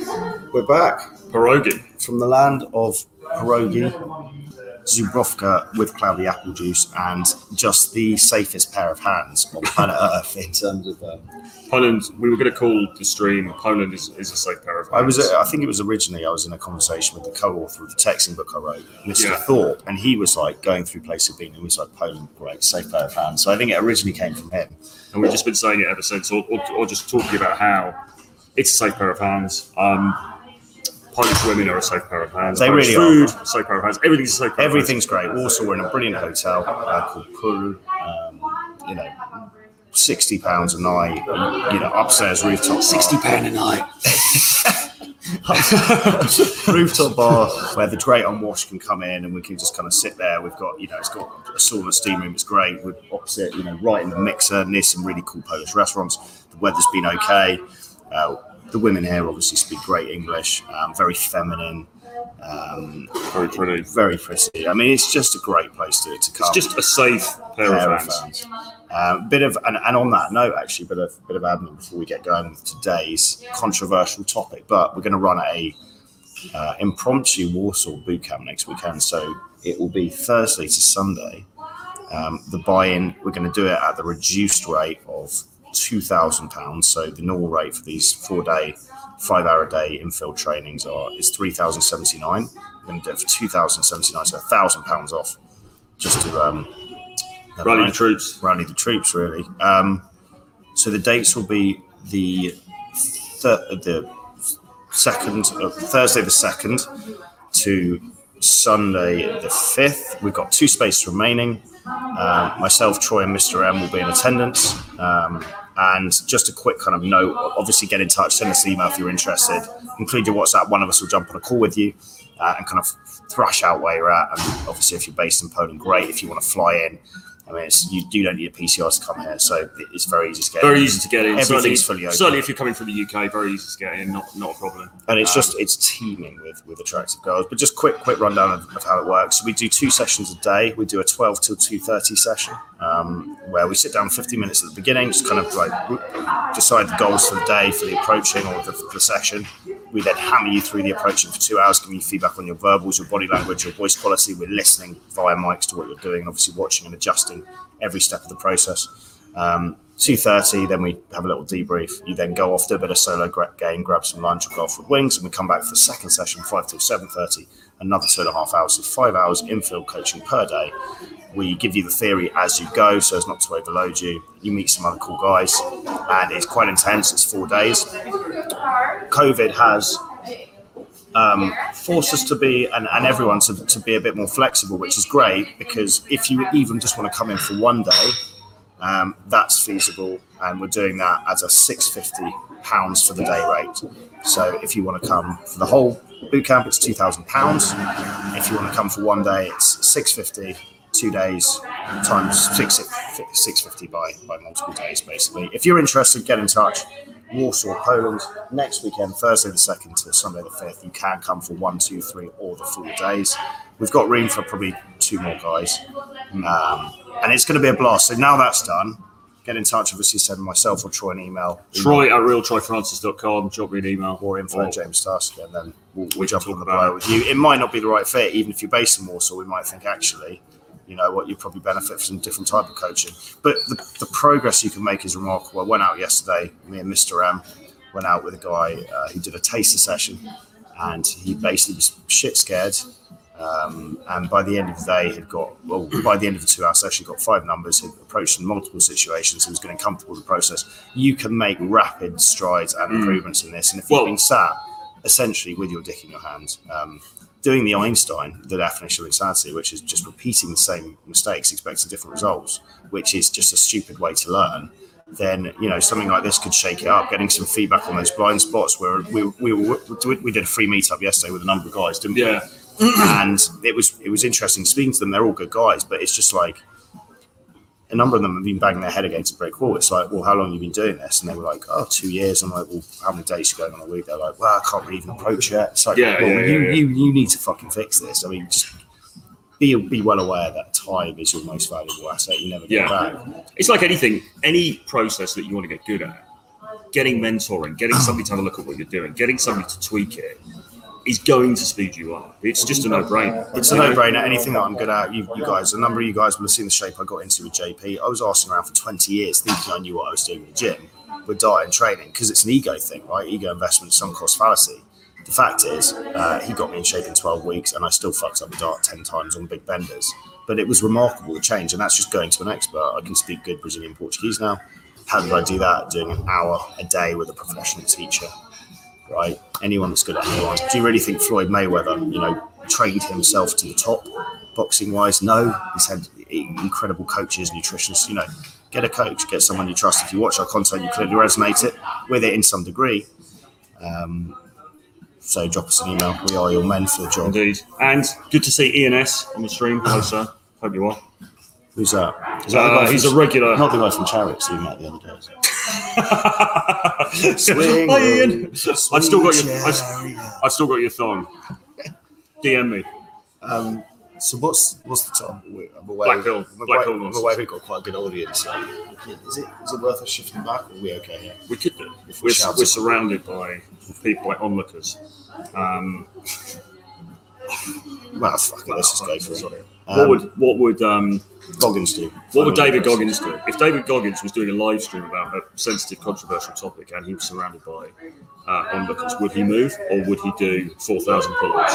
We're back Pierogi. from the land of pierogi, Zubrovka with cloudy apple juice, and just the safest pair of hands on planet Earth in terms of. Um, Poland, we were going to call the stream Poland is, is a safe pair of hands. I was, I think it was originally I was in a conversation with the co-author of the texting book I wrote, Mr. Yeah. Thorpe, and he was like going through places of being, and he was like Poland, great, safe pair of hands. So I think it originally came from him. and we've just been saying it ever since, or, or, or just talking about how it's a safe pair of hands. Um, Polish women are a safe pair of hands. They Polish really are. food, a safe pair of hands. Everything's a safe pair Everything's great. Warsaw, we're in a brilliant hotel uh, called Pul. Um, you know, sixty pounds a night. You know, upstairs rooftop. Sixty pound a night. rooftop bar where the great unwashed can come in and we can just kind of sit there. We've got, you know, it's got a sauna steam room. It's great. We're opposite, you know, right in the mixer near some really cool Polish restaurants. The weather's been okay. Uh, the women here obviously speak great English, um, very feminine, um, Very pretty. very pretty. I mean, it's just a great place to, to come. It's just a safe pair, pair of fans. Um, bit of and, and on that note, actually, bit of bit of admin before we get going with today's controversial topic. But we're going to run a uh, impromptu Warsaw boot camp next weekend, so it will be Thursday to Sunday. Um, the buy-in we're going to do it at the reduced rate of two thousand pounds. So the normal rate for these four-day, five-hour-a-day infield trainings are is three thousand seventy-nine. We're going to do it for two thousand seventy-nine, so a thousand pounds off, just to um, Rally the troops. rally the troops really. Um, so the dates will be the thir- the second uh, Thursday the second to Sunday the fifth. We've got two spaces remaining. Um, myself, Troy, and Mr. M will be in attendance. Um, and just a quick kind of note: obviously, get in touch, send us an email if you're interested. Include your WhatsApp. One of us will jump on a call with you uh, and kind of thrash out where you're at. And obviously, if you're based in Poland, great. If you want to fly in, I mean, it's, you, you don't need a PCR to come here, so it's very easy to get. In. Very in. easy to get in. Everything's certainly, fully open. certainly if you're coming from the UK, very easy to get in. Not not a problem. and it's Um, just it's teeming with with attractive girls. But just quick quick rundown of, of how it works. So we do two sessions a day. We do a twelve till two thirty session um, where we sit down fifty minutes at the beginning, just kind of like decide the goals for the day for the approaching or the, the session. We then hammer you through the approach for two hours, giving you feedback on your verbals, your body language, your voice quality. We're listening via mics to what you're doing, and obviously watching and adjusting every step of the process. Um, 2.30, then we have a little debrief. You then go off, do a bit of solo game, grab some lunch or go off with wings, and we come back for the second session, 5 till 7.30, another two and a half hours. So five hours infield coaching per day. We give you the theory as you go, so as not to overload you. You meet some other cool guys, and it's quite intense. It's four days. COVID has um, forced us to be, and, and everyone to, to be a bit more flexible, which is great because if you even just want to come in for one day, um, that's feasible, and we're doing that as a six fifty pounds for the day rate. So if you want to come for the whole boot camp, it's two thousand pounds. If you want to come for one day, it's six fifty. Two days times six six fifty by by multiple days, basically. If you're interested, get in touch. Warsaw, Poland, next weekend, Thursday the second to Sunday the fifth. You can come for one, two, three, or the four days. We've got room for probably two more guys, um, and it's going to be a blast. So now that's done, get in touch. Obviously, send myself or Troy an email. Troy at realtroyfrancis.com. Drop me an email. or info at James Tusk, and then we'll, We jump on the blow with you. It might not be the right fit, even if you're based in Warsaw. We might think actually, you know what, you probably benefit from different type of coaching. But the, the progress you can make is remarkable. I went out yesterday. Me and Mr. M went out with a guy uh, who did a taster session, and he basically was shit scared. Um, and by the end of the day, he'd got well. By the end of the two hours, session, he got five numbers. He'd approached in multiple situations. He was getting comfortable with the process. You can make rapid strides and Mm. improvements in this. And if you've been sat essentially with your dick in your hand, um, doing the Einstein, the definition of insanity, which is just repeating the same mistakes, expecting different results, which is just a stupid way to learn. Then you know something like this could shake it up. Getting some feedback on those blind spots. Where we we were, we did a free meetup yesterday with a number of guys, didn't we? And it was it was interesting speaking to them. They're all good guys, but it's just like a number of them have been banging their head against a brick wall. It's like, well, how long have you been doing this? And they were like, oh, two years. I'm like, well, how many days are you going on a week? They're like, well, I can't really even approach it. It's like, Yeah, well, yeah, you, yeah, you you need to fucking fix this. I mean, just be be well aware that time is your most valuable asset. You never get back. It's like anything, any process that you want to get good at. getting mentoring, getting somebody to have a look at what you're doing, getting somebody to tweak it is going to speed you up. It's just a no-brainer. It's a no-brainer. Anything that I'm good at, you, you guys, a number of you guys will have seen the shape I got into with JP. I was asking around for 20 years, thinking I knew what I was doing in the gym with diet and training, because it's an ego thing, right? Ego investment, sunk cost fallacy. The fact is, uh, he got me in shape in 12 weeks, and I still fucked up the diet 10 times on big benders. But it was remarkable the change, and that's just going to an expert. I can speak good Brazilian Portuguese now. How did I do that? Doing an hour a day with a professional teacher right? Anyone that's good at anyone. Do you really think Floyd Mayweather, you know, trained himself to the top boxing wise? No, he's had incredible coaches, nutritionists. You know, get a coach, get someone you trust. If you watch our content, you clearly resonate it with it in some degree. Um, so drop us an email. We are your men for the job. Indeed. And good to see ENS on the stream. Hello, sir. Hope you are. Who's that? Is Uh, the guy he's a regular. Not the guy from Chariots who we met the other day. Swing Ian. I've still got your. swing I've. I've still got your thong. DM me. Um, so what's what's the? We- I'm aware, Black Hill. I'm Black Hill I'm aware we've got quite a good audience. So is it is it worth us shifting back? Or are we okay here? We could do. If we We're, we're surrounded by people like onlookers. Um, Well, fuck it, let's just go for it. Um, what would what would um, Goggins do? what would David. Goggins do if David Goggins was doing a live stream about a sensitive, controversial topic and he was surrounded by uh, onlookers? Would he move or would he do four thousand pull-ups?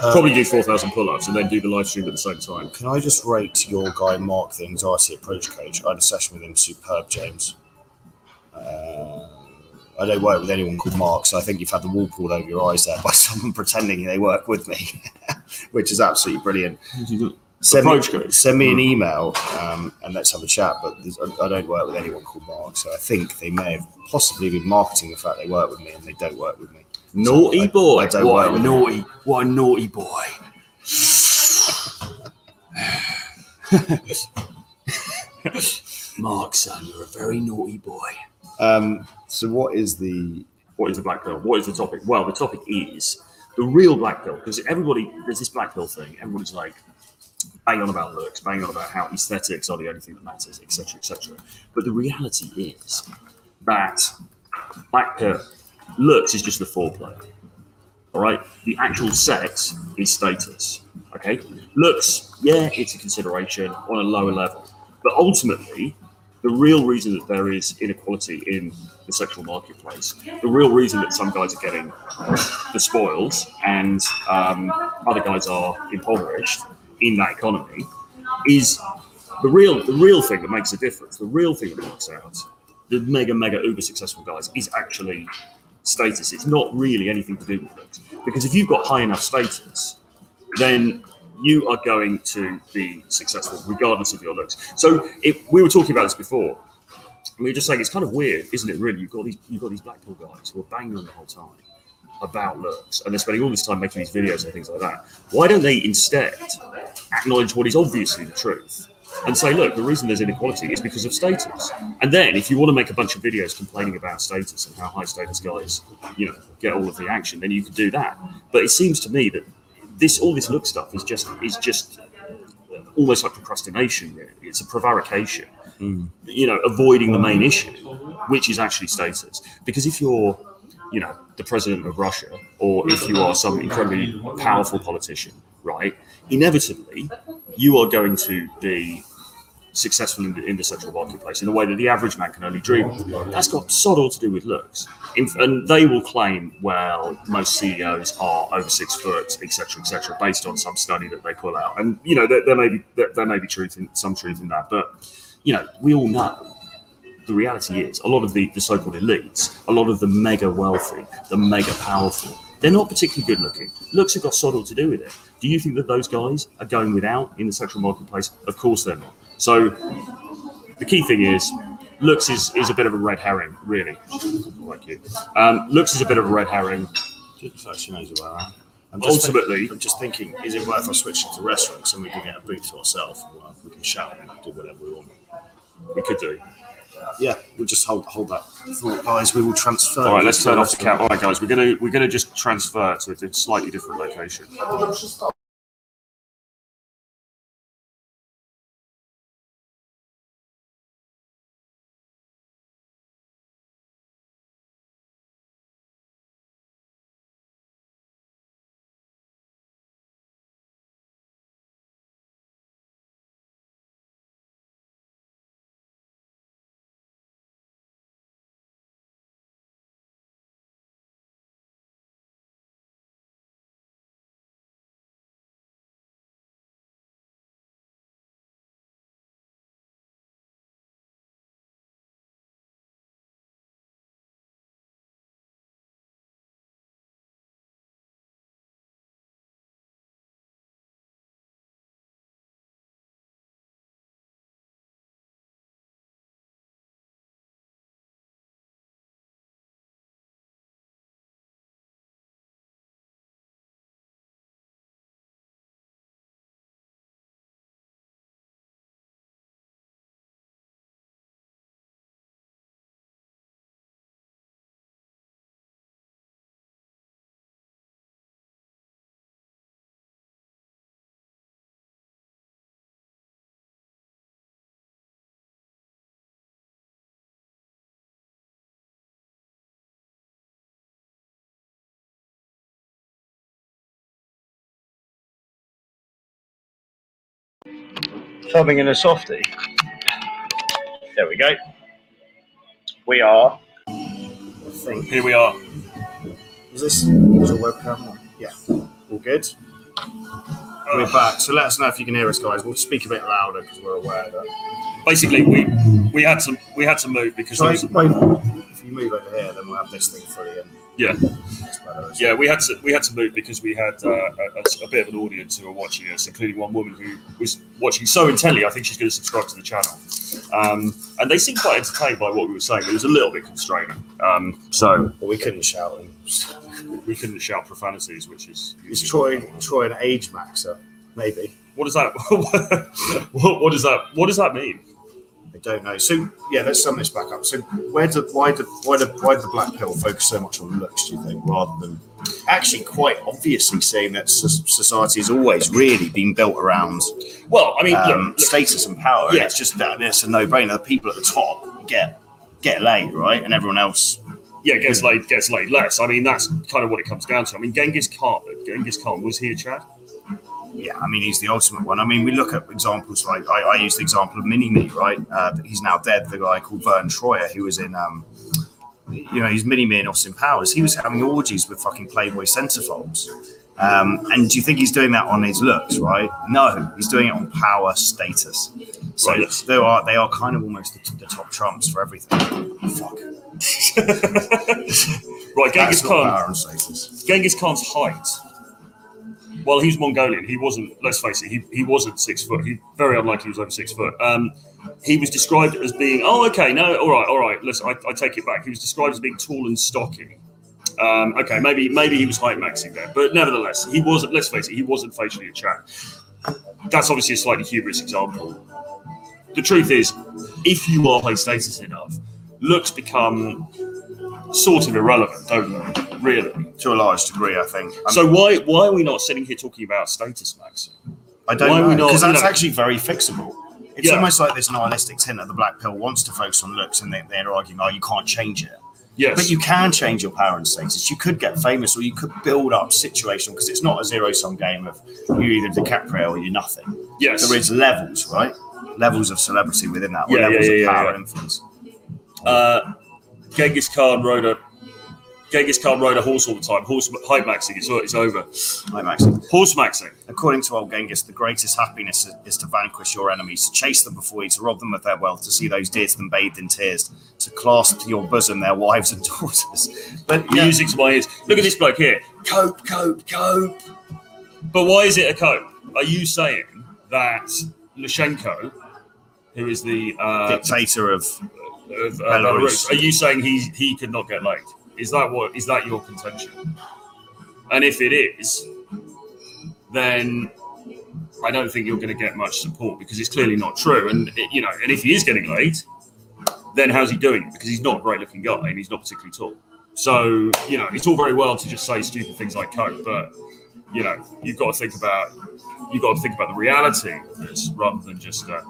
Uh, Probably do four thousand pull-ups and then do the live stream at the same time. Can I just rate your guy Mark, the anxiety approach coach? I had a session with him, superb, James. Uh, I don't work with anyone called Mark, so I think you've had the wool pulled over your eyes there by someone pretending they work with me, which is absolutely brilliant. Send me, send me an email um, and let's have a chat. But I, I don't work with anyone called Mark, so I think they may have possibly been marketing the fact they work with me and they don't work with me. Naughty I- boy. I don't what work a with naughty, what a naughty boy. Mark, son, you're a very naughty boy. Um, so what is the What is the black pill? What is the topic? Well, the topic is the real black pill because everybody there's this black pill thing. Everybody's like bang on about looks, bang on about how aesthetics are the only thing that matters, etc., etc. But the reality is that black pill looks is just the foreplay. All right, the actual sex is status. Okay, looks, yeah, it's a consideration on a lower level, but ultimately, the real reason that there is inequality in the sexual marketplace, the real reason that some guys are getting the spoils and um, other guys are impoverished in that economy, is the real the real thing that makes a difference. The real thing that works out. The mega mega uber successful guys is actually status. It's not really anything to do with it Because if you've got high enough status, then you are going to be successful regardless of your looks. So we were talking about this before, we were just saying it's kind of weird, isn't it? Really, you've got these you've got these black pill guys who are banging on the whole time about looks, and they're spending all this time making these videos and things like that. Why don't they instead acknowledge what is obviously the truth? And say, look, the reason there's inequality is because of status. And then, if you want to make a bunch of videos complaining about status and how high status guys, you know, get all of the action, then you could do that. But it seems to me that this all this look stuff is just is just almost like procrastination. Really. It's a prevarication. Hmm. You know, avoiding the main issue, which is actually status. Because if you're, you know, the president of Russia, or if you are some incredibly powerful politician, right? Inevitably, you are going to be successful in the, in the sexual marketplace in a way that the average man can only dream of. That's got sod all to do with looks. In, and they will claim, well, most CEOs are over six foot, etc., etc., based on some study that they pull out. And you know, there, there may be there, there may be truth in some truth in that, but you know, we all know the reality is a lot of the, the so-called elites, a lot of the mega wealthy, the mega powerful, they're not particularly good looking. Looks have got sod all to do with it. Do you think that those guys are going without in the sexual marketplace? Of course they're not. So the key thing is looks is, is a bit of a red herring, really. Like you. Um, looks is a bit of a red herring. She knows about that. I'm Ultimately, think- I'm just thinking, is it worth us switching to restaurants and we can get a booth to ourselves? Well, we can shout and do whatever we want. we could do. Yeah, we'll just hold hold that thought, guys. We will transfer. All right, let's turn off the camera. All right, guys, we're gonna we're gonna just transfer to a slightly different location. Thumbing in a softie. There we go. We are. Here we are. Is this is your webcam? on? Yeah. All good. We're back. So let us know if you can hear us, guys. We'll speak a bit louder because we're aware that. Basically, we we had to we had to move because was, wait, if you move over here, then we'll have this thing free and yeah yeah we had to we had to move because we had uh, a, a bit of an audience who were watching us, including one woman who was watching so intently. I think she's going to subscribe to the channel, um, and they seemed quite entertained by what we were saying. It was a little bit constraining, um, so But we couldn't shout. We couldn't shout profanities, which is is Troy Troy an age maxer? Maybe. What does that? what, what does that? What does that mean? I don't know. So yeah, let's sum this back up. So where did why did why did why did the black pill focus so much on looks? Do you think rather than actually quite obviously saying that society has always really been built around Well, I mean, um, look, status and power. Yeah. And it's just that it's a no brainer. The people at the top get get laid, right, and everyone else. yeah, gets laid, gets laid less. I mean, that's kind of what it comes down to. I mean, Genghis Khan, Genghis Khan was he a Chad? Yeah, I mean he's the ultimate one. I mean we look at examples like I, I use the example of Mini Me, right? Uh, he's now dead. The guy called Vern Troyer, who was in um, you know, he's Mini Me in Austin Powers. He was having orgies with fucking Playboy centerfolds. Um, and do you think he's doing that on his looks, right? No, he's doing it on power status. So Right. they are they are kind of almost the, the top trumps for everything. Fuck. right, Genghis Khan. and. Genghis Khan's height. Well, he's Mongolian. He wasn't. Let's face it. He, he wasn't six foot. He very unlikely he was over six foot. Um, he was described as being. Oh, okay. No, all right, all right. Listen, I, I take it back. He was described as being tall and stocky. Um, okay, maybe maybe he was height maxing there, but nevertheless, he wasn't. Let's face it. He wasn't facially a chap. That's obviously a slightly hubris example. The truth is, if you are high status enough, looks become sort of irrelevant, don't they? Really. To a large degree, I think. I'm- So why why are we not sitting here talking about status, Max? I don't Why know because you that's know- actually very fixable. It's Yeah. almost like this nihilistic tint that the black pill wants to focus on looks, and they, they're arguing, "Oh, you can't change it." Yes. But you can change your power and status. You could get famous, or you could build up situation because it's not a zero sum game of you're either DiCaprio or you're nothing. yes. There is levels, right? Levels of celebrity within that, or Yeah, yeah, levels yeah, of power yeah. and influence. Uh, Genghis Khan rode a Genghis Khan rode a horse all the time. Horse height maxing. It's, it's over. Hi, Max. Horse maxing. According to old Genghis, the greatest happiness is, is to vanquish your enemies, to chase them before you, to rob them of their wealth, to see those dear to them bathed in tears, to clasp to your bosom their wives and daughters. But yeah, Music to my ears. Look at this bloke here. Cope, cope, cope. But why is it a cope? Are you saying that Lukashenko, who is the uh, dictator of of uh, Belarus. Belarus. Are you saying he he could not get laid? Is that what is that your contention? And if it is, then I don't think you're going to get much support because it's clearly not true. And it- you know, and if he is getting laid, then how's he doing it? Because he's not a great looking guy and he's not particularly tall. So you know, it's all very well to just say stupid things like coke, but you know, you've got to think about you've got to think about the reality of this rather than just uh,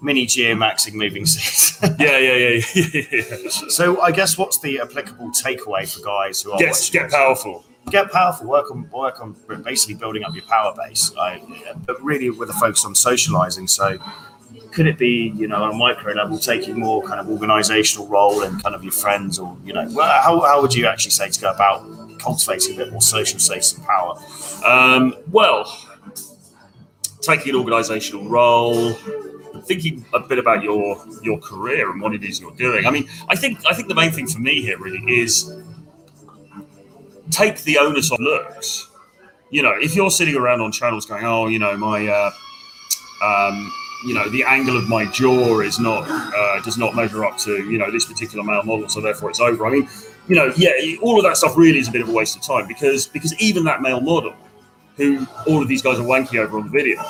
mini geomaxing moving seats. yeah, yeah, yeah, yeah, yeah. so I guess what's the applicable takeaway for guys who are Get watching get this? powerful. get powerful, work on work on basically building up your power base, I, but really with a focus on socializing. So, could it be you know on a micro level taking more kind of organizational role and kind of your friends or you know how, how would you actually say to go about cultivating a bit more social status and power? Um, well, taking an organisational role, thinking a bit about your your career and what it is you're doing. I mean, I think I think the main thing for me here really is take the onus on looks. You know, if you're sitting around on channels going, oh, you know, my, uh, um, you know, the angle of my jaw is not uh, does not measure up to you know this particular male model, so therefore it's over. I mean, you know, yeah, all of that stuff really is a bit of a waste of time because because even that male model, who all of these guys are wanky over on the video,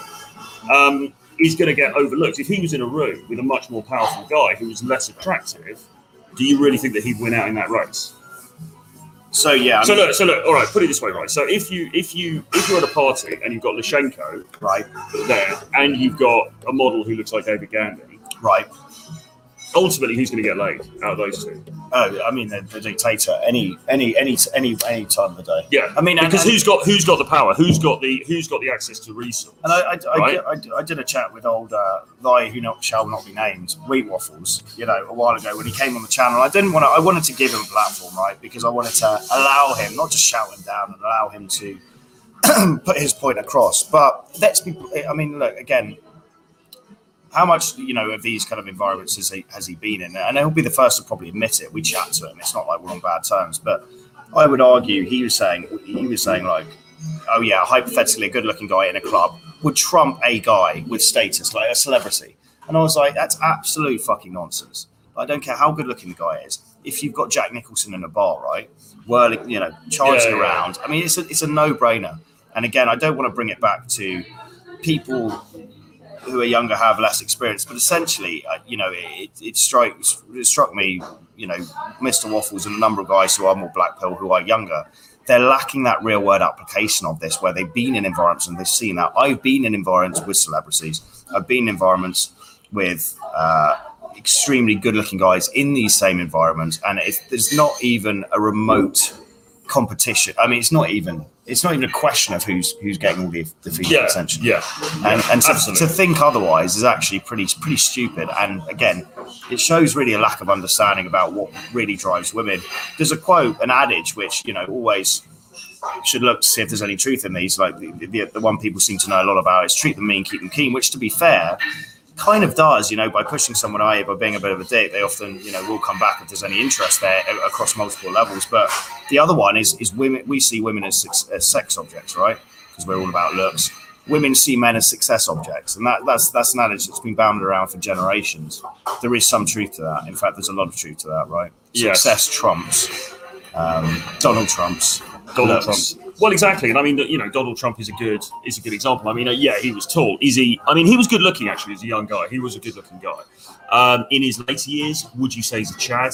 um, is going to get overlooked. If he was in a room with a much more powerful guy who was less attractive, do you really think that he'd win out in that race? So yeah, I So mean, look, so look, all right, put it this way, right? So if you if you if you're at a party and you've got Lukashenko right, there and you've got a model who looks like David Gandy, right, ultimately, who's going to get laid out of those two? Oh, I mean, the, the dictator. Any, any, any, any, any time of the day. Yeah, I mean, because and- who's got who's got the power? Who's got the who's got the access to resource? And I, I, I, Right. did, I, I did a chat with old uh, guy who not, shall not be named, Wheat Waffles, you know, a while ago when he came on the channel. I didn't want to, I wanted to give him a platform, right? Because I wanted to allow him, not just shout him down, and allow him to put his point across. But let's be, I mean, look, again, how much, you know, of these kind of environments has he, has he been in? And he'll be the first to probably admit it. We chat to him. It's not like we're on bad terms. But I would argue he was saying, he was saying, like, oh yeah, hypothetically, a good-looking guy in a club would trump a guy with status, like a celebrity. And I was like, that's absolute fucking nonsense. I don't care how good-looking the guy is. If you've got Jack Nicholson in a bar, right, whirling, you know, charging Yeah, yeah. around, I mean, it's a, it's a no-brainer. And again, I don't want to bring it back to people who are younger have less experience, but essentially, uh, you know, it, it strikes it struck me, you know, Mr. Waffles and a number of guys who are more black pill who are younger, they're lacking that real world application of this, where they've been in environments and they've seen that. I've been in environments with celebrities. I've been in environments with uh, extremely good looking guys in these same environments, and it's, there's not even a remote competition. I mean, it's not even it's not even a question of who's who's getting all the, the female Yeah, attention. yeah, and, and to, to think otherwise is actually pretty pretty stupid. And again it shows really a lack of understanding about what really drives women. There's a quote an adage which you know always should look to see if there's any truth in these. Like the, the, the one people seem to know a lot about is treat them mean keep them keen which to be fair kind of does you know by pushing someone away by being a bit of a dick they often you know will come back if there's any interest there across multiple levels but the other one is is women we see women as, sex- as sex objects right because we're all about looks women see men as success objects, and that, that's that's an adage that's been bounded around for generations. There is some truth to that. In fact, there's a lot of truth to that, right? Yes. Success trumps um, Donald Trump's Donald looks. Trump. Well, exactly, and I mean, you know, Donald Trump is a good is a good example. I mean, uh, yeah, he was tall. Is he? I mean, he was good looking actually as a young guy. He was a good looking guy. Um, in his later years, would you say he's a Chad?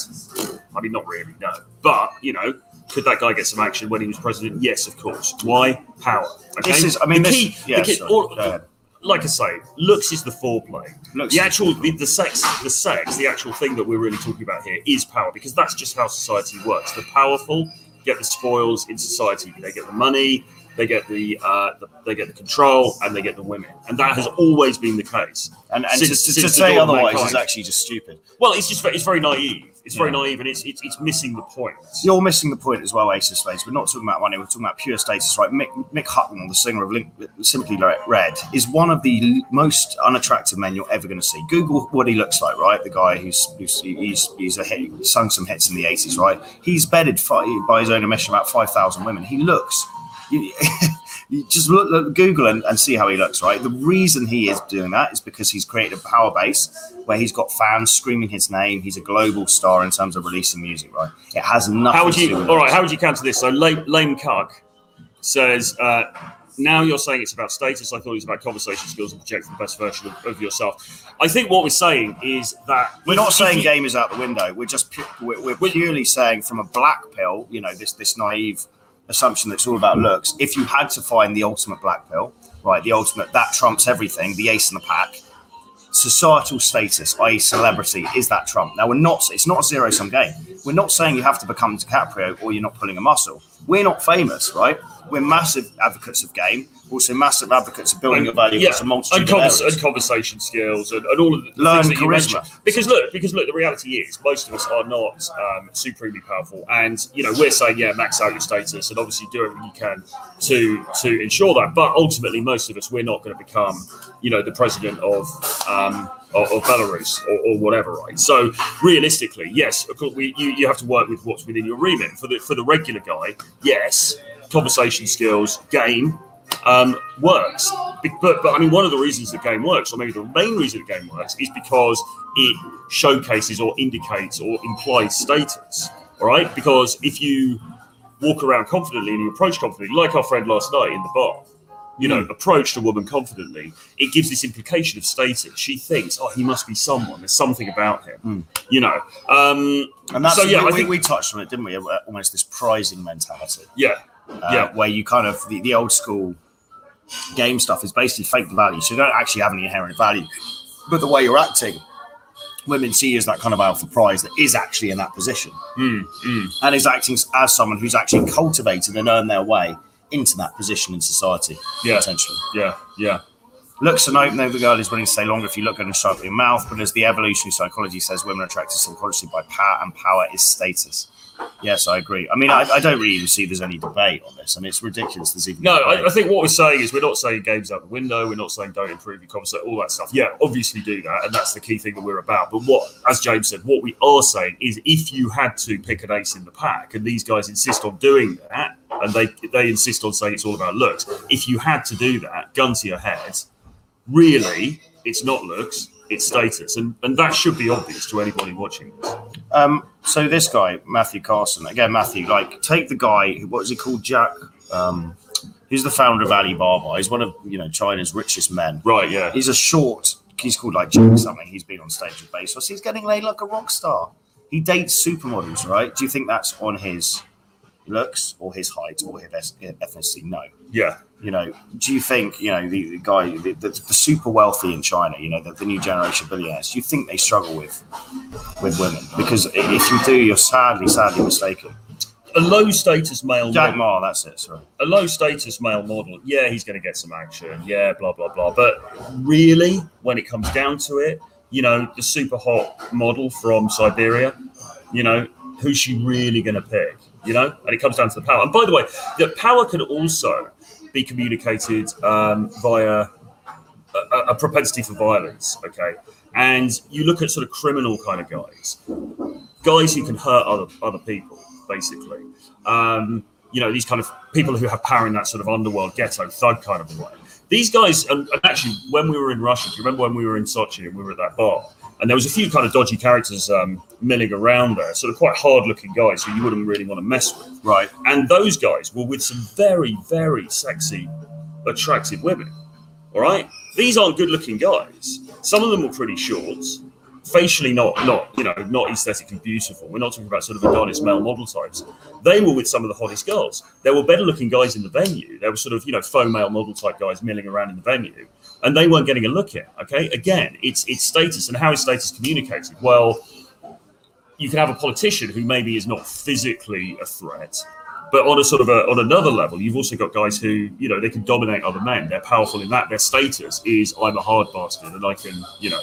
I mean, not really, no. But you know, could that guy get some action when he was president? Yes, of course. Why? Power. Okay? This is, I mean, the this, yeah, the key- sorry, all- go ahead. like I say, looks is the foreplay. Looks the actual, the, the sex, the sex, the actual thing that we're really talking about here is power because that's just how society works. The powerful get the spoils in society. They get the money, they get the, uh, the they get the control, and they get the women. And that has always been the case. And, and Since- to, to, to since the say otherwise mankind. is actually just stupid. Well, it's just it's very naive. It's very Yeah. naive, and it's, it's it's missing the point. You're missing the point as well, Aces Face. We're not talking about money. We're talking about pure status, right? Mick, Mick Hucknall, the singer of Link, Simply Red, is one of the most unattractive men you're ever going to see. Google what he looks like, right? The guy who's who's he's, he's a hit, sung some hits in the 80s, right? He's bedded by his own admission about 5,000 women. He looks. You, just look, look Google and, and see how he looks, right? The reason he is doing that is because he's created a power base where he's got fans screaming his name. He's a global star in terms of releasing music, right? It has nothing How would to do you? with All right, how would you counter this? So lame, lame cuck says. Uh, now you're saying it's about status. I thought it was about conversation skills and projecting the best version of, of yourself. I think what we're saying is that We're not saying you- game is out the window. We're just pu- we're, we're purely saying from a black pill, you know, this this naive assumption that's all about looks. If you had to find the ultimate black pill, right, the ultimate that trumps everything, the ace in the pack. Societal status, i.e., celebrity, is that trump? Now we're not. It's not a zero sum game. We're not saying you have to become DiCaprio or you're not pulling a muscle. We're not famous, right? We're massive advocates of game, also massive advocates of building and- your value yeah, across a multitude and, and conversation skills and, and all of the Learn things that you charisma. Because look, because look, the reality is most of us are not um, supremely powerful, and you know we're saying yeah, max out your status and obviously do everything you can to to ensure that. But ultimately, most of us we're not going to become you know the president of um, of, of Belarus or, or whatever, right? So realistically, yes, of course, we, you you have to work with what's within your remit. For the for the regular guy, yes, conversation skills, game um, works. But, but I mean, one of the reasons the game works, or maybe the main reason the game works, is because it showcases or indicates or implies status. All right, because if you walk around confidently and you approach confidently, like our friend last night in the bar, you know, approached a woman confidently, it gives this implication of status. She thinks, oh, he must be someone. There's something about him. You know, um, And that's So, yeah, we, I think- we touched on it, didn't we? Almost this prizing mentality, yeah, uh, Yeah. where you kind of the, the old school game stuff is basically fake the value, so you don't actually have any inherent value, but the way you're acting women see you as that kind of alpha prize that is actually in that position Mm, mm. and is acting as someone who's actually cultivated and earned their way into that position in society, Yeah. potentially. Yeah, yeah. Looks and open, the girl is willing to stay longer if you look good and sharp your mouth, but as the evolutionary psychology says, women are attracted subconsciously by power, and power is status. Yes, I agree. I mean, I, I don't really even see there's any debate on this. I mean, it's ridiculous. There's even No. I, I think what we're saying is we're not saying games out the window. We're not saying don't improve your conversation, all that stuff. Yeah, obviously do that, and that's the key thing that we're about. But what, as James said, what we are saying is if you had to pick an ace in the pack, and these guys insist on doing that, and they they insist on saying it's all about looks. If you had to do that, gun to your head, really, it's not looks, it's status, and and that should be obvious to anybody watching this. Um, so this guy, Matthew Carson, again, Matthew, like take the guy, who what is he called? Jack. Um, he's the founder of Alibaba. He's one of you know China's richest men. Right? Yeah. He's a short. He's called like Jack something. He's been on stage with Bezos. He's getting laid like a rock star. He dates supermodels, right? Do you think that's on his looks or his height or his ethnicity? No. Yeah. You know, do you think you know the, the guy, the, the, the super wealthy in China, you know, the, the new generation of billionaires? Do you think they struggle with with women? Because if you do, you're sadly, sadly mistaken. A low status male. Jack model- Ma, that's it. Sorry. a low status male model, yeah, he's going to get some action, yeah, blah blah blah. But really, when it comes down to it, you know, the super hot model from Siberia, you know, who's she really going to pick? You know, and it comes down to the power. And by the way, the power can also be communicated um, via a, a- propensity for violence. Okay, and you look at sort of criminal kind of guys, guys who can hurt other other people, basically. Um, you know, these kind of people who have power in that sort of underworld ghetto thug kind of way. These guys, and, and actually, when we were in Russia, do you remember when we were in Sochi and we were at that bar? And there was a few kind of dodgy characters um, milling around there, sort of quite hard-looking guys who you wouldn't really want to mess with. Right. And those guys were with some very, very sexy, attractive women. All right, these aren't good-looking guys. Some of them were pretty short, facially not, not you know, not aesthetically beautiful. We're not talking about sort of Adonis male model types. They were with some of the hottest girls. There were better-looking guys in the venue. There were sort of you know faux male model type guys milling around in the venue, and they weren't getting a look at. Okay, again, it's it's status and how is status communicated? Well, you can have a politician who maybe is not physically a threat, but on a sort of a, on another level, you've also got guys who you know they can dominate other men. They're powerful in that. Their status is I'm a hard bastard and I can you know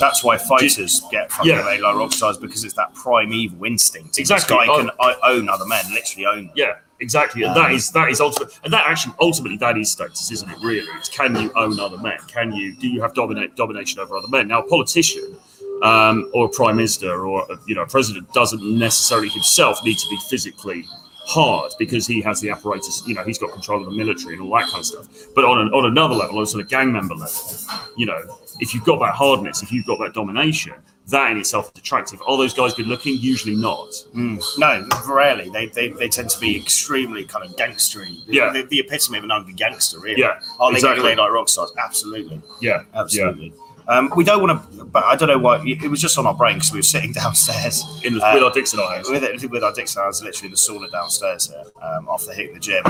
That's why fighters get fucking Yeah. laid like rock stars because it's that primeval instinct. Exactly. This guy can o- own other men, literally own them. yeah exactly, and that Um, is that is ultimate and that actually ultimately that is status, isn't it? Really, it's can you own other men? Can you do you have dominate domination over other men? Now, a politician. Um, or a prime minister or you know a president doesn't necessarily himself need to be physically hard because he has the apparatus you know he's got control of the military and all that kind of stuff but on, an, on another level on a sort of gang member level you know if you've got that hardness if you've got that domination that in itself is attractive are those guys good looking usually not Mm. No, rarely. They, they they tend to be extremely kind of gangstery. Yeah. The, the epitome of an ugly gangster, really. Yeah, Are they exactly. like rock stars? Absolutely. yeah Absolutely. Um, we don't want to, but I don't know why. It was just on our brain because we were sitting downstairs in Uh, with our Dixon eyes with it, with our Dixon hours, literally in the sauna downstairs here um, after hitting the gym.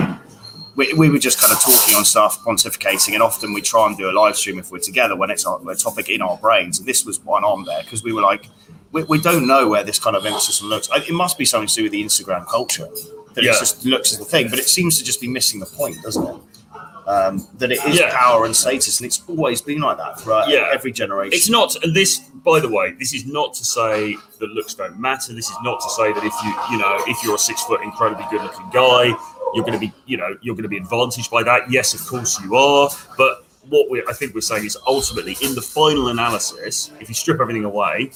We, we were just kind of talking on stuff, pontificating, and often we try and do a live stream if we're together when it's a, a topic in our brains. And this was one on there because we were like, we, we don't know where this kind of emphasis looks. It must be something to do with the Instagram culture that Yeah. it's just looks as the thing, but it seems to just be missing the point, doesn't it? Um, that it is Yeah. power and status, and it's always been like that for uh, Yeah. every generation. It's not, and this, by the way, this is not to say that looks don't matter. This is not to say that if you, you know, if you're a six foot, incredibly good looking guy, you're going to be, you know, you're going to be advantaged by that. Yes, of course you are. But what we, I think we're saying is ultimately, in the final analysis, if you strip everything away,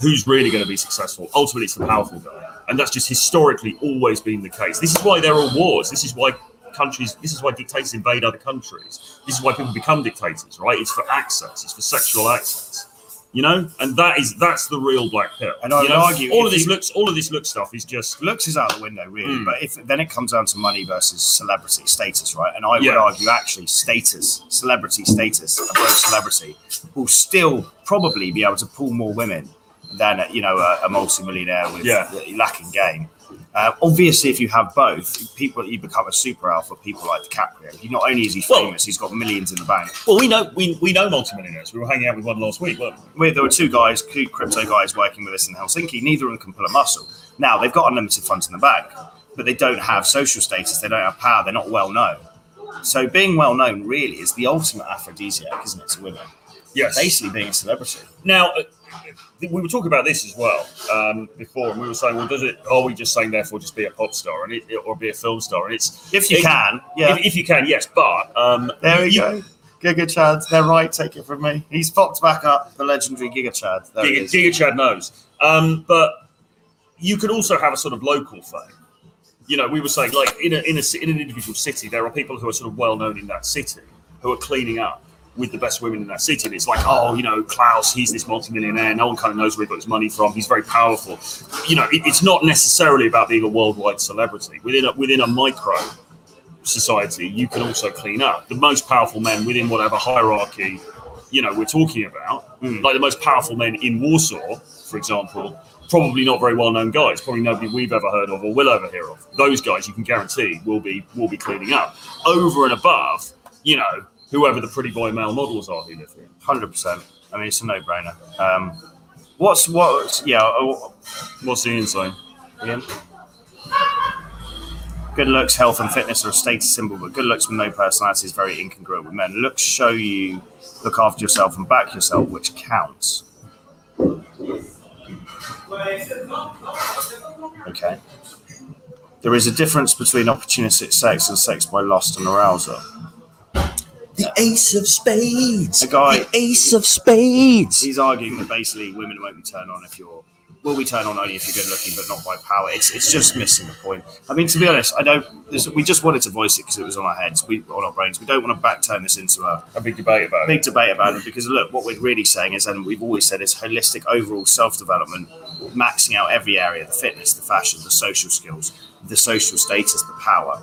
who's really going to be successful? Ultimately, it's the powerful guy, and that's just historically always been the case. This is why there are wars. This is why countries. This is why dictators invade other countries. This is why people become dictators, right? It's for access. It's for sexual access. You know, and that is that's the real black pill. And I You would know, argue all of this you- looks, all of this look stuff is just looks is out the window, really. Mm. But if then it comes down to money versus celebrity status, right? And I would argue actually status, celebrity status, a broke celebrity will still probably be able to pull more women than you know a, a multi-millionaire with Yeah. lacking game. Uh, obviously, if you have both, people you become a super alpha. People like DiCaprio. He not only is he Well- famous, he's got millions in the bank. Well, we know we, we know multimillionaires. We were hanging out with one last week. we? we, there were two guys, two crypto guys working with us in Helsinki. Neither of them can pull a muscle. Now they've got unlimited funds in the bank, but they don't have social status. They don't have power. They're not well known. So being well known really is the ultimate aphrodisiac, isn't it, to women? Yes. Basically, being a celebrity. Now, uh, we were talking about this as well um, before, and we were saying, well, does it? Are we just saying therefore just be a pop star and it, or be a film star? And it's If you it- can, yeah. if, if you can, yes. But um, there we you- go. Giga Chad, they're right. Take it from me. He's popped back up the legendary Giga Chad. There Giga. Giga Chad knows. Um, but you could also have a sort of local fame. You know, we were saying like in a, in a in an individual city, there are people who are sort of well known in that city who are cleaning up with the best women in that city. And it's like, oh, you know, Klaus, he's this multimillionaire. No one kind of knows where he got his money from. He's very powerful. You know, it, it's not necessarily about being a worldwide celebrity. Within a, within a micro society, you can also clean up. The most powerful men within whatever hierarchy, you know, we're talking about, Mm. like the most powerful men in Warsaw, for example, probably not very well known guys, probably nobody we've ever heard of or will ever hear of. Those guys you can guarantee will be will be cleaning up. Over and above, you know, whoever the pretty boy male models are who live here. Hundred percent. I mean, it's a no-brainer. Um, what's what? Yeah. oh, What's the insane? Ian? Good looks, health, and fitness are a status symbol, but good looks with no personality is very incongruent with men. Looks show you look after yourself and back yourself, which counts. Okay. There is a difference between opportunistic sex and sex by lust and arousal. The ace of spades. The guy- The ace of spades. He's arguing that basically women won't be turned on if you're will be turned on only if you're good looking, but not by power. It's it's just missing the point. I mean, to be honest, I don't. This, we just wanted to voice it because it was on our heads, we on our brains. We don't want to back turn this into a A big debate about it. big debate about it because look, what we're really saying is, and we've always said, is holistic overall self development, maxing out every area: the fitness, the fashion, the social skills, the social status, the power,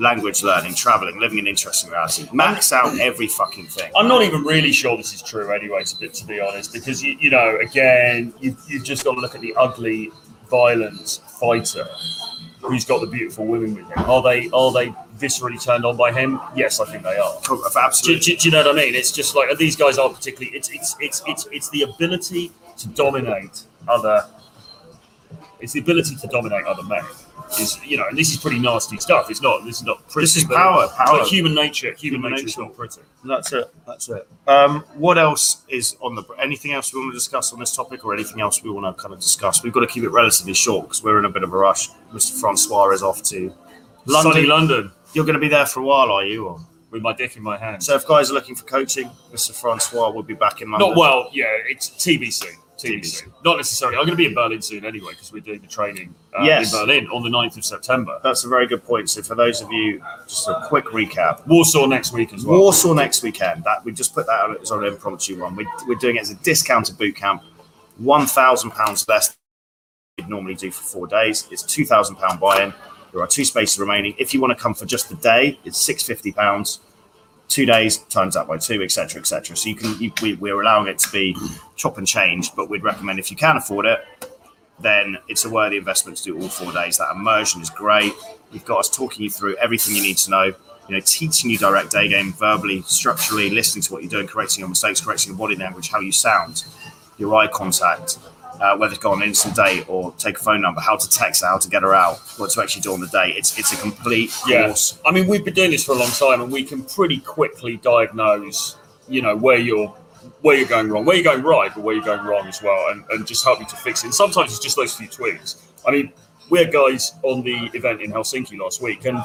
language learning, traveling, living in interesting reality. Max out every fucking thing. I'm not even really sure this is true anyway, to be, to be honest, because you, you know, again, you, you've just got to look at the ugly, violent fighter who's got the beautiful women with him. Are they are they viscerally turned on by him? Yes, I think they are. Oh, of Do, do- do you know what I mean? It's just like these guys aren't particularly. It's it's it's it's it's the ability to dominate other. It's the ability to dominate other men. Is you know, and this is pretty nasty stuff. It's not. This is not pretty. This is power, power. like human nature. Human, Human nature is not pretty. That's it. That's it. Um, what else is on the? Anything else we want to discuss on this topic, or anything else we want to kind of discuss? We've got to keep it relatively short because we're in a bit of a rush. Mr. Francois is off to London. Sunny London You're going to be there for a while, are you? Or? with my dick in my hand. So if guys are looking for coaching, Mr. Francois will be back in London. Not well, yeah, it's TBC. TBC. TBC. Not necessarily. I'm going to be in Berlin soon anyway because we're doing the training uh, Yes. in Berlin on the 9th of September. That's a very good point. So for those of you, just a quick recap. Warsaw next week as well. Warsaw next weekend. That we just put that out as an impromptu one. We, we're doing it as a discounted boot camp, one thousand pounds less than we'd normally do for four days. It's two thousand pound buy-in. There are two spaces remaining. If you want to come for just the day, it's six fifty pounds. Two days times that by two, etc., etc. So you can you, we, we're allowing it to be chop and change, but we'd recommend if you can afford it, then it's a worthy investment to do all four days. That immersion is great. We've got us talking you through everything you need to know. You know, teaching you direct day game verbally, structurally, listening to what you're doing, correcting your mistakes, correcting your body language, how you sound, your eye contact, uh, whether to go on an instant date or take a phone number, how to text her, how to get her out, what to actually do on the day. It's it's a complete Yeah. course. I mean, we've been doing this for a long time, and we can pretty quickly diagnose, you know, where you're where you're going wrong, where you're going right, but where you're going wrong as well, and, and just help you to fix it. And sometimes it's just those few tweaks. I mean, we had guys on the event in Helsinki last week, and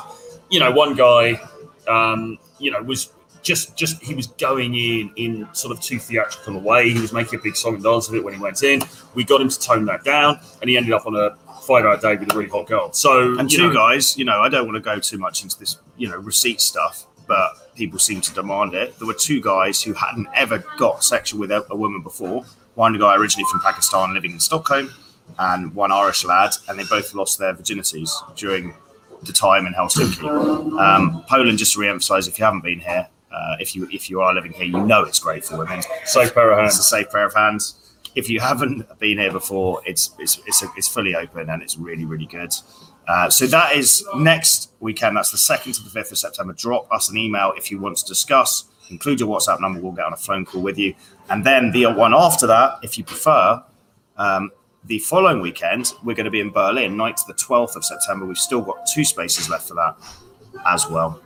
you know, one guy, um, you know, was just just he was going in in sort of too theatrical a way. He was making a big song and dance of it when he went in. We got him to tone that down, and he ended up on a five-hour day with a really hot girl. So And two know, guys, you know, I don't want to go too much into this, you know, receipt stuff, but people seem to demand it. There were two guys who hadn't ever got sexual with a, a woman before. One guy originally from Pakistan living in Stockholm, and one Irish lad, and they both lost their virginities during the time in Helsinki. Um, Poland, just to re-emphasize, if you haven't been here, uh, if you if you are living here, you know it's great for women. safe pair of hands. It's a safe pair of hands. if you haven't been here before, it's it's it's, it's fully open and it's really really good. Uh, so that is next weekend. That's the second to the fifth of September. Drop us an email if you want to discuss. Include your WhatsApp number. We'll get on a phone call with you. And then the one after that, if you prefer, um, the following weekend we're going to be in Berlin, 9th to the twelfth of September. We've still got two spaces left for that as well.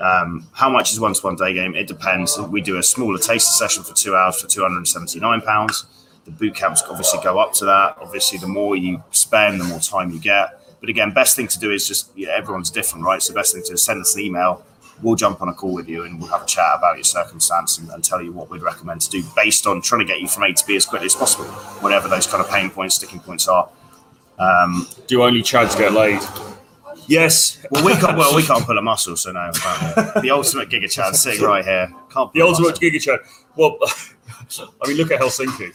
Um, how much is one to one day game? It depends. We do a smaller taster session for two hours for two hundred and seventy nine pounds. The boot camps obviously go up to that. Obviously, the more you spend, the more time you get. But again, best thing to do is just everyone's different, right? So best thing to do is send us an email. We'll jump on a call with you and we'll have a chat about your circumstance and, and tell you what we'd recommend to do based on trying to get you from A to B as quickly as possible, whatever those kind of pain points, sticking points are. Um, Do only Chads get laid? Yes. well, we can't. Well, we can't pull a muscle, so no. The ultimate Giga Chad sitting right here. Can't. The ultimate. Giga Chad. Well, I mean, look at Helsinki.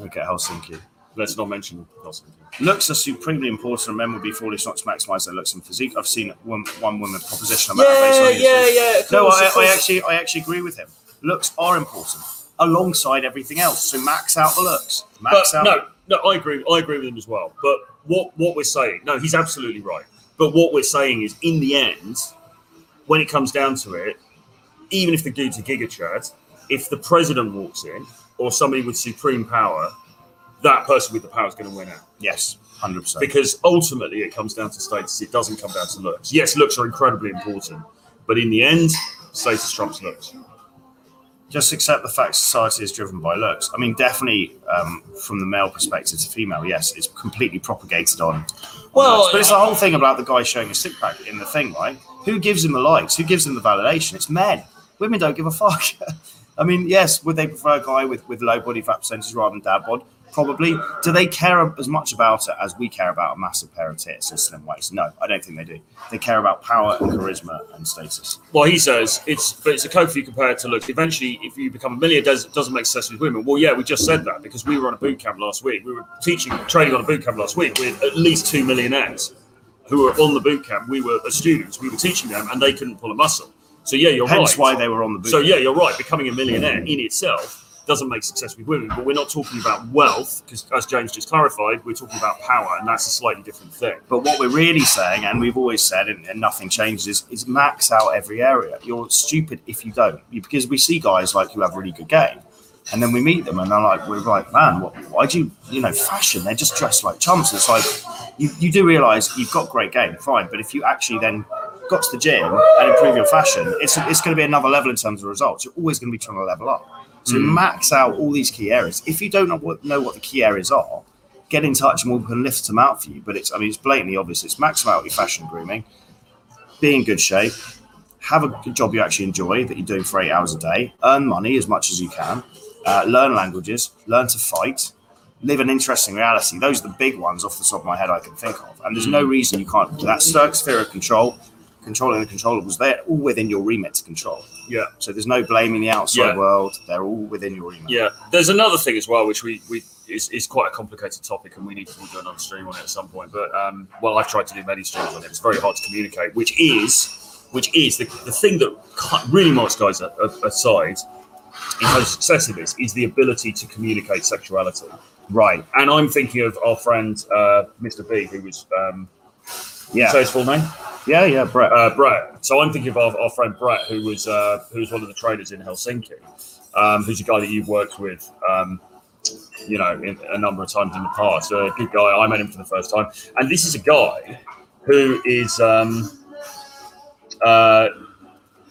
Okay, Helsinki. Let's not mention Helsinki. Looks are supremely important, and men would be foolish not to maximise their looks and physique. I've seen one, one woman proposition about that based on YouTube. yeah. No, I, I actually, I actually agree with him. Looks are important alongside everything else. So max out the looks. But Max out. no, no, I agree. I agree with him as well. But what what we're saying, no, he's absolutely right. But what we're saying is, in the end, when it comes down to it, even if the dude's a giga chad, if the president walks in or somebody with supreme power, that person with the power is going to win out. Yes, hundred percent. Because ultimately, it comes down to status. It doesn't come down to looks. Yes, looks are incredibly important, but in the end, status trumps looks. Just accept the fact society is driven by looks. I mean, definitely um, from the male perspective to female, yes, it's completely propagated on. Well, looks. but it's the whole thing about the guy showing a six pack in the thing, right? Who gives him the likes? Who gives him the validation? It's men. Women don't give a fuck. I mean, yes, would they prefer a guy with, with low body fat percentage rather than dad bod? Probably. Do they care as much about it as we care about a massive pair of tits or slim waist? No, I don't think they do. They care about power and charisma and status. Well, he says it's but it's a code for you compared to looks. Eventually, if you become a millionaire, does doesn't make sense with women. Well, yeah, we just said that because we were on a boot camp last week. We were teaching training on a boot camp last week with at least two millionaires who were on the boot camp. We were as students. We were teaching them, and they couldn't pull a muscle. So yeah, you're Hence right. why they were on the boot. So yeah, you're right. Becoming a millionaire in itself doesn't make success with women, but we're not talking about wealth because, as James just clarified, we're talking about power, and that's a slightly different thing. But what we're really saying, and we've always said, and, and nothing changes, is, max out every area. You're stupid if you don't, because we see guys like who have really good game, and then we meet them, and they're like, we're like, man, what, why do you, you know, fashion? They're just dressed like chumps. It's like you, you do realize you've got great game, fine, but if you actually then got to the gym and improve your fashion, it's it's going to be another level in terms of results. You're always going to be trying to level up. So Mm. max out all these key areas. If you don't know what know what the key areas are, get in touch and we can lift them out for you. But it's, I mean, it's blatantly obvious. It's max out your fashion grooming, be in good shape, have a good job you actually enjoy that you're doing for eight hours a day, earn money as much as you can, uh, learn languages, learn to fight, live an interesting reality. Those are the big ones off the top of my head I can think of. And there's no reason you can't. That Stoic sphere of control, controlling the controllables, they're all within your remit to control. Yeah. So there's no blaming the outside Yeah. world. They're all within your remit. Yeah, there's another thing as well, which we, we is, is quite a complicated topic, and we need to do another stream on it at some point. But um, well, I've tried to do many streams on it. It's very hard to communicate, which is which is the, the thing that really marks guys aside in terms of success of this is the ability to communicate sexuality. Right. And I'm thinking of our friend uh, Mr. B, who was um, Yeah. say his full name. Yeah. Yeah. Brett. Uh, Brett. So I'm thinking of our, our friend Brett, who was uh, who was one of the traders in Helsinki, um, who's a guy that you've worked with, um, you know, in, a number of times in the past. A good guy. I met him for the first time, and this is a guy who is um, uh,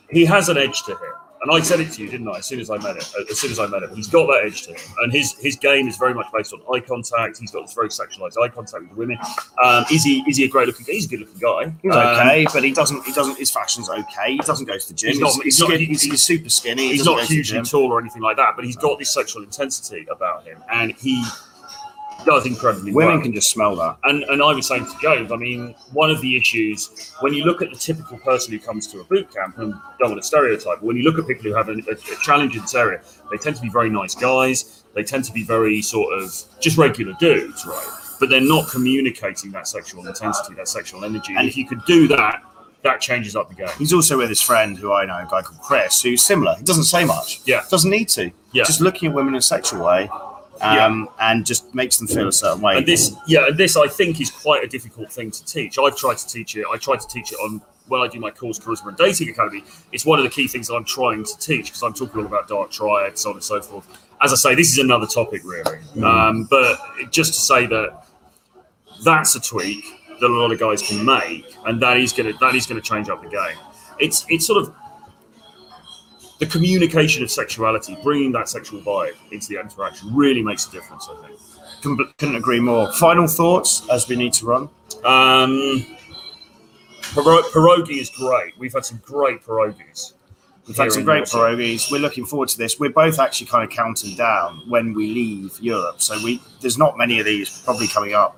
he has an edge to him. And I said it to you, didn't I? As soon as I met it, as soon as I met him, he's got that edge to him, and his his game is very much based on eye contact. He's got this very sexualized eye contact with women. Um, is he is he a great looking? Guy? He's a good looking guy. He's Um, okay, but he doesn't. He doesn't. His fashion's okay. He doesn't go to the gym. He's not- he's, he's not- skin- he's- he's, super skinny. He he's not go to the hugely tall or anything like that, but he's got this sexual intensity about him, and he does incredibly Women well. can just smell that. And and I was saying to Jove, I mean, one of the issues when you look at the typical person who comes to a boot camp, and don't want to stereotype, but when you look at people who have a, a, a challenge in this area, they tend to be very nice guys. They tend to be very sort of just regular dudes, right? But they're not communicating that sexual intensity, that sexual energy. And if you could do that, that changes up the game. He's also with his friend, who I know, a guy called Chris, who's similar. He doesn't say much. Yeah. Doesn't need to. Yeah. Just looking at women in a sexual way, um, and just makes them feel a certain way. And this, yeah, and this I think is quite a difficult thing to teach. I've tried to teach it. I tried to teach it on when I do my course, Charisma and Dating Academy. It's one of the key things that I'm trying to teach because I'm talking all about dark triad, so on and so forth. As I say, this is another topic really, um, but just to say that that's a tweak that a lot of guys can make, and that is going to that is going to change up the game. It's it's sort of the communication of sexuality, bringing that sexual vibe into the interaction, really makes a difference. I think. Couldn't, couldn't agree more. Final thoughts as we need to run. Um, piero- pierogi is great. We've had some great pierogies. We've had some great pierogies. We're looking forward to this. We're both actually kind of counting down when we leave Europe. So we there's not many of these probably coming up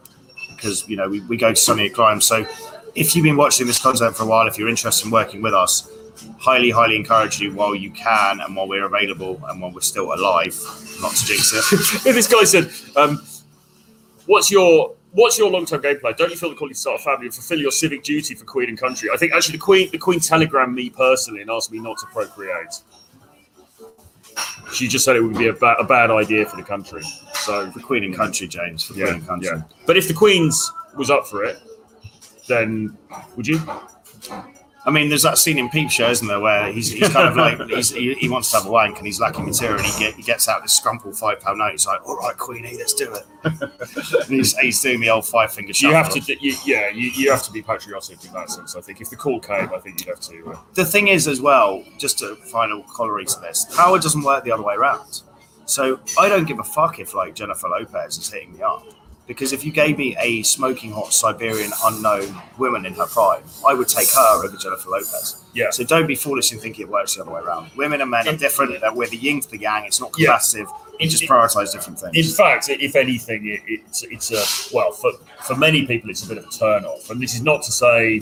because you know we, we go to sunnier climes. So if you've been watching this content for a while, if you're interested in working with us, highly, highly encourage you while you can and while we're available and while we're still alive, not to jinx it. this guy said, um, "What's your what's your long term game plan? Don't you feel the call to start a family and fulfil your civic duty for Queen and country?" I think actually the Queen the Queen telegrammed me personally and asked me not to procreate. She just said it would be a, ba- a bad idea for the country. So For Queen and Country, James. For yeah, Queen and Country. yeah. But if the Queen's was up for it, then would you? I mean, there's that scene in Peep Show, isn't there, where he's, he's kind of like he's, he, he wants to have a wank and he's lacking material, and he, get, he gets out this scrumpled five pound note. He's like, "All right, Queenie, let's do it." and he's, he's doing the old five finger. You have to, you, yeah, you, you have to be patriotic in that sense. I think if the call came, I think you'd have to. Uh, The thing is, as well, just a final corollary to this, power doesn't work the other way around. So I don't give a fuck if like Jennifer Lopez is hitting me up. Because if you gave me a smoking hot Siberian unknown woman in her prime, I would take her over Jennifer Lopez. yeah, So don't be foolish and think it works the other way around. Women and men are different. That we're the yin to the yang. It's not Yeah. competitive. You just prioritize different things. In fact, if anything, it, it's it's a well for for many people, it's a bit of a turn off. And this is not to say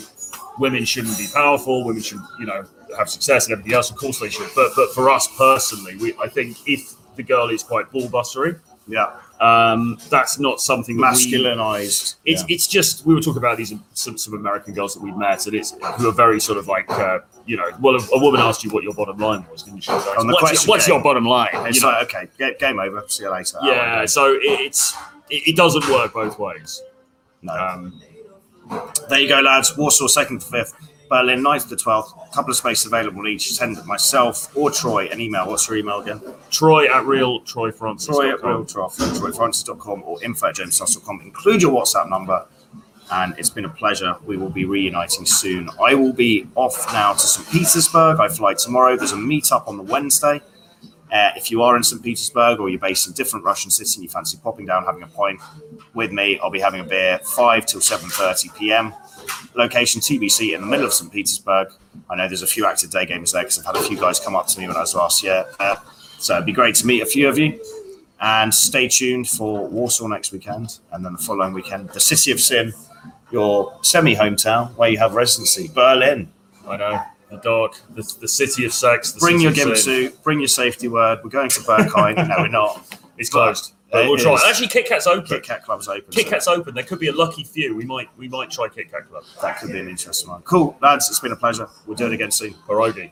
women shouldn't be powerful, women should you know have success and everything else. Of course they should. But but for us personally, we I think if the girl is quite ballbustery, Yeah, um, that's not something that we- masculinized. It's yeah. it's just we were talking about these some, some American girls that we've met, and it's who are very sort of like uh, you know. Well, a, a woman asked you what your bottom line was, didn't she? Like, On the what's question what's your bottom line? It's You know? like okay, ga- game over. See you later. yeah. So it, it's it, it doesn't work both ways. No. Um, There you go, lads. Warsaw second to fifth. Berlin 9th to the 12th. A couple of spaces available each. Send myself or Troy an email. What's your email again? Troy at real Troy Francis. Troy at realtroy.com or info at jamestusk.com. Include your WhatsApp number. And it's been a pleasure. We will be reuniting soon. I will be off now to St. Petersburg. I fly tomorrow. There's a meetup on the Wednesday. Uh, if you are in St. Petersburg or you're based in a different Russian city and you fancy popping down, having a pint with me, I'll be having a beer 5 till 7.30 p.m. Location TBC in the middle of St. Petersburg. I know there's a few active day gamers there because I've had a few guys come up to me when I was last year. Uh, so it'd be great to meet a few of you. And stay tuned for Warsaw next weekend and then the following weekend, the City of Sin, your semi hometown where you have residency, Berlin. I know the dark, the, the city of sex. Bring your gimp suit, bring your safety word. We're going to Berghain. no, we're not. It's closed. But we'll try. is. Actually, Kit Kat's open. Kit Kat Club's open. Kit so Kat's open. There could be a lucky few. We might we might try Kit Kat Club. that could be an interesting one. Cool, lads. It's been a pleasure. We'll do it again soon. Pierogi.